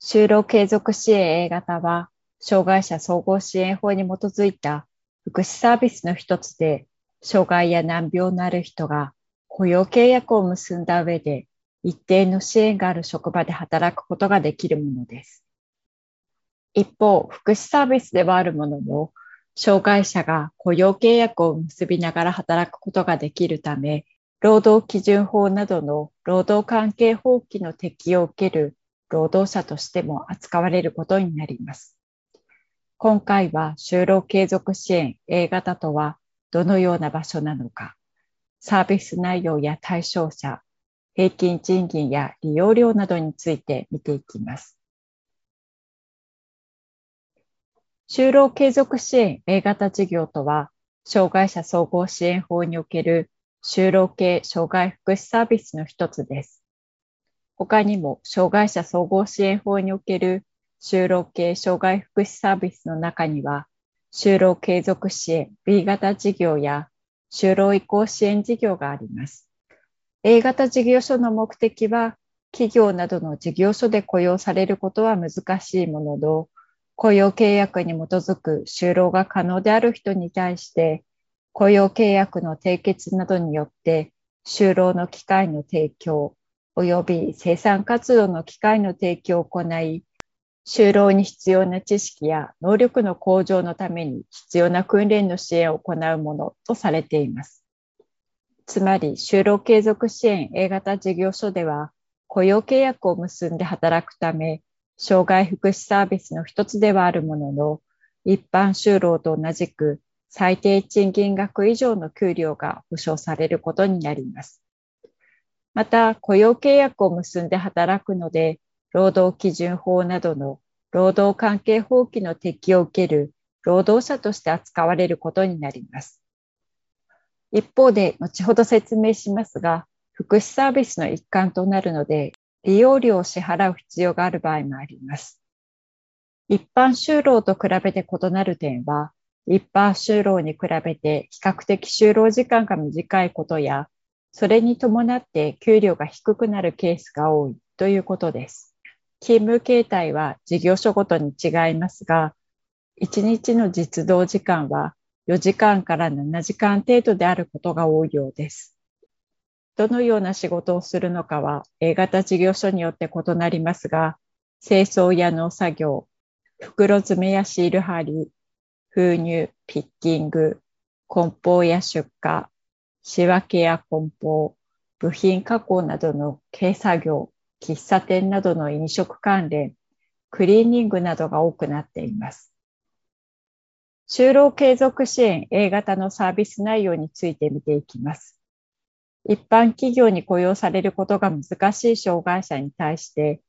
就労継続支援 A 型は、障害者総合支援法に基づいた福祉サービスの一つで、障害や難病のある人が雇用契約を結んだ上で、一定の支援がある職場で働くことができるものです。一方、福祉サービスではあるものの、障害者が雇用契約を結びながら働くことができるため、労働基準法などの労働関係法規の適用を受ける労働者としても扱われることになります。今回は就労継続支援 A 型とはどのような場所なのか、サービス内容や対象者、平均賃金や利用料などについて見ていきます。就労継続支援 A 型事業とは、障害者総合支援法における就労系障害福祉サービスの一つです。他にも、障害者総合支援法における就労系障害福祉サービスの中には、就労継続支援 B 型事業や就労移行支援事業があります。A 型事業所の目的は、企業などの事業所で雇用されることは難しいものの、雇用契約に基づく就労が可能である人に対して、雇用契約の締結などによって就労の機会の提供及び生産活動の機会の提供を行い、就労に必要な知識や能力の向上のために必要な訓練の支援を行うものとされています。つまり、就労継続支援 A 型事業所では、雇用契約を結んで働くため、障害福祉サービスの一つではあるものの、一般就労と同じく最低賃金額以上の給料が保障されることになります。また、雇用契約を結んで働くので、労働基準法などの労働関係法規の適用を受ける労働者として扱われることになります。一方で、後ほど説明しますが、福祉サービスの一環となるので、利用料を支払う必要がある場合もあります。一般就労と比べて異なる点は、一般就労に比べて比較的就労時間が短いことや、それに伴って給料が低くなるケースが多いということです。勤務形態は事業所ごとに違いますが、1日の実動時間は4時間から7時間程度であることが多いようです。どのような仕事をするのかは A 型事業所によって異なりますが、清掃や農作業、袋詰めやシール貼り、封入、ピッキング、梱包や出荷、仕分けや梱包、部品加工などの軽作業、喫茶店などの飲食関連、クリーニングなどが多くなっています。就労継続支援 A 型のサービス内容について見ていきます。一般企業に雇用されることが難しい障害者に対して、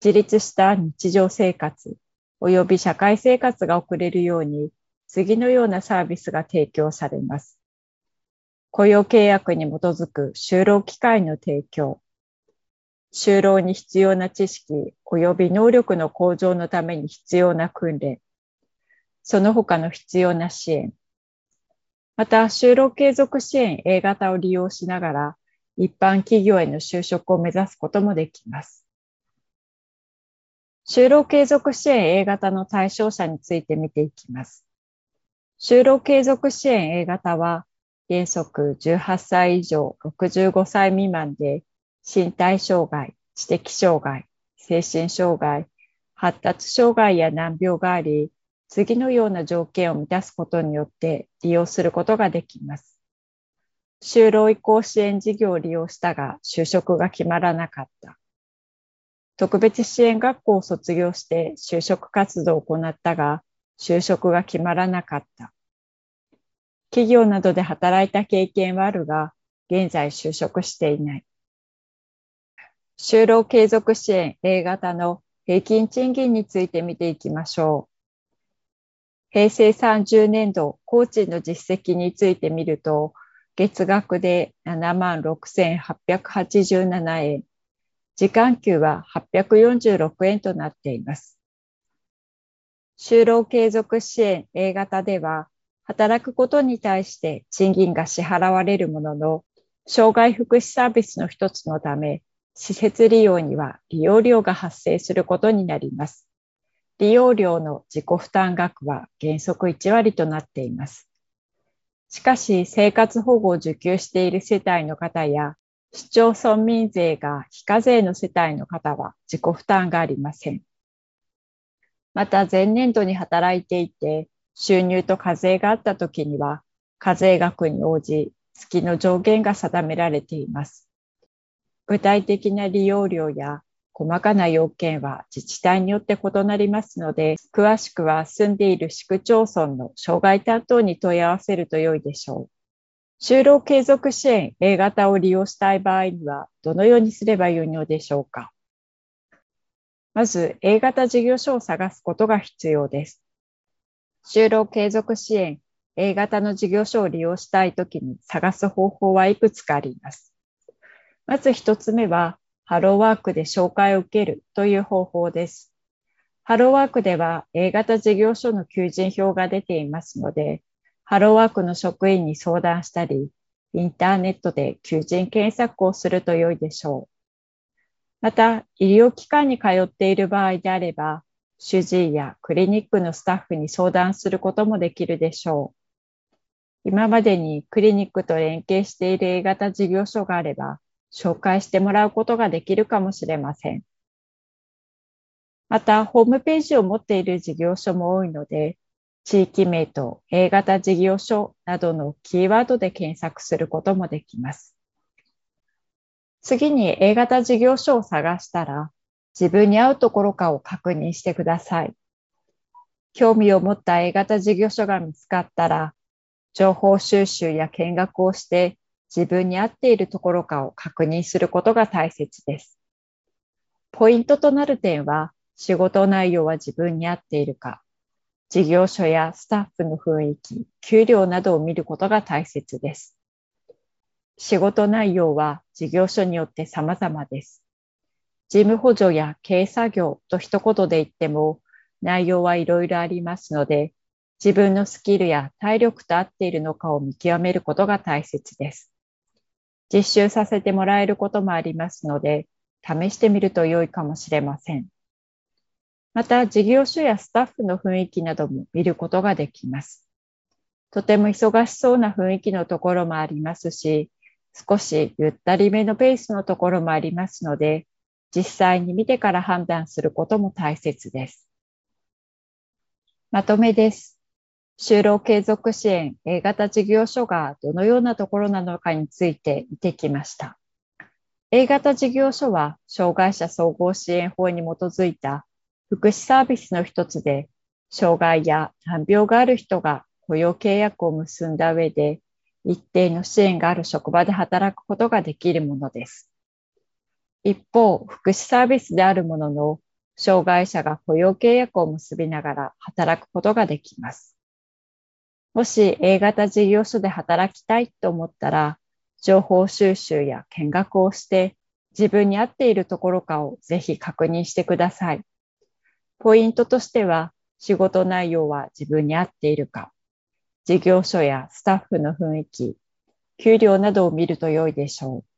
自立した日常生活及び社会生活が送れるように次のようなサービスが提供されます。雇用契約に基づく就労機会の提供、就労に必要な知識及び能力の向上のために必要な訓練、その他の必要な支援、また就労継続支援 A 型を利用しながら一般企業への就職を目指すこともできます。就労継続支援 A 型の対象者について見ていきます。就労継続支援 A 型は、原則18歳以上65歳未満で、身体障害、知的障害、精神障害、発達障害や難病があり、次のような条件を満たすことによって利用することができます。就労移行支援事業を利用したが就職が決まらなかった。特別支援学校を卒業して就職活動を行ったが就職が決まらなかった。企業などで働いた経験はあるが現在就職していない。就労継続支援 A 型の平均賃金について見ていきましょう。平成30年度工賃の実績について見ると、月額で76,887円、時間給は846円となっています。就労継続支援 A 型では、働くことに対して賃金が支払われるものの、障害福祉サービスの一つのため、施設利用には利用料が発生することになります。利用料の自己負担額は原則1割となっています。しかし、生活保護を受給している世帯の方や、市町村民税が非課税の世帯の方は自己負担がありません。また、前年度に働いていて、収入と課税があったときには、課税額に応じ、月の上限が定められています。具体的な利用料や細かな要件は自治体によって異なりますので、詳しくは住んでいる市区町村の障害担当に問い合わせると良いでしょう。就労継続支援 A 型を利用したい場合には、どのようにすればよいのでしょうか。まず、A 型事業所を探すことが必要です。就労継続支援 A 型の事業所を利用したいときに探す方法はいくつかあります。まず一つ目は、ハローワークで紹介を受けるという方法です。ハローワークでは A 型事業所の求人票が出ていますので、ハローワークの職員に相談したり、インターネットで求人検索をすると良いでしょう。また、医療機関に通っている場合であれば、主治医やクリニックのスタッフに相談することもできるでしょう。今までにクリニックと連携している A 型事業所があれば、紹介してもらうことができるかもしれません。また、ホームページを持っている事業所も多いので、地域名と A 型事業所などのキーワードで検索することもできます。次に A 型事業所を探したら、自分に合うところかを確認してください。興味を持った A 型事業所が見つかったら、情報収集や見学をして自分に合っているところかを確認することが大切です。ポイントとなる点は、仕事内容は自分に合っているか、事業所やスタッフの雰囲気、給料などを見ることが大切です。仕事内容は事業所によって様々です。事務補助や経営作業と一言で言っても内容はいろいろありますので、自分のスキルや体力と合っているのかを見極めることが大切です。実習させてもらえることもありますので、試してみると良いかもしれません。また、事業所やスタッフの雰囲気なども見ることができます。とても忙しそうな雰囲気のところもありますし、少しゆったりめのペースのところもありますので、実際に見てから判断することも大切です。まとめです。就労継続支援 A 型事業所がどのようなところなのかについて見てきました。A 型事業所は障害者総合支援法に基づいた福祉サービスの一つで、障害や難病がある人が雇用契約を結んだ上で、一定の支援がある職場で働くことができるものです。一方、福祉サービスであるものの、障害者が雇用契約を結びながら働くことができます。もし A 型事業所で働きたいと思ったら、情報収集や見学をして自分に合っているところかをぜひ確認してください。ポイントとしては、仕事内容は自分に合っているか、事業所やスタッフの雰囲気、給料などを見ると良いでしょう。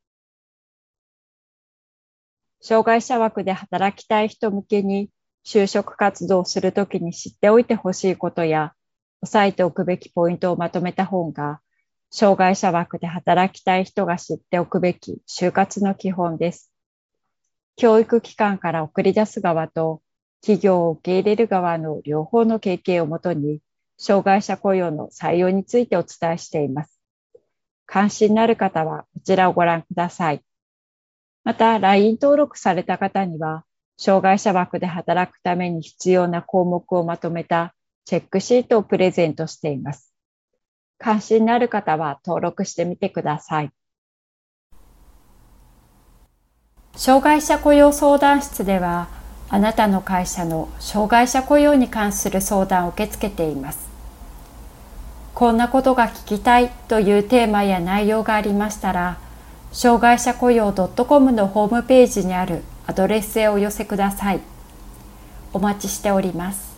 障害者枠で働きたい人向けに就職活動をするときに知っておいてほしいことや押さえておくべきポイントをまとめた本が、障害者枠で働きたい人が知っておくべき就活の基本です。教育機関から送り出す側と企業を受け入れる側の両方の経験をもとに、障害者雇用の採用についてお伝えしています。関心のある方はこちらをご覧ください。また、LINE 登録された方には、障害者枠で働くために必要な項目をまとめたチェックシートをプレゼントしています。関心のある方は登録してみてください。障害者雇用相談室では、あなたの会社の障害者雇用に関する相談を受け付けています。こんなことが聞きたいというテーマや内容がありましたら、障害者雇用 .com のホームページにあるアドレスへお寄せください。お待ちしております。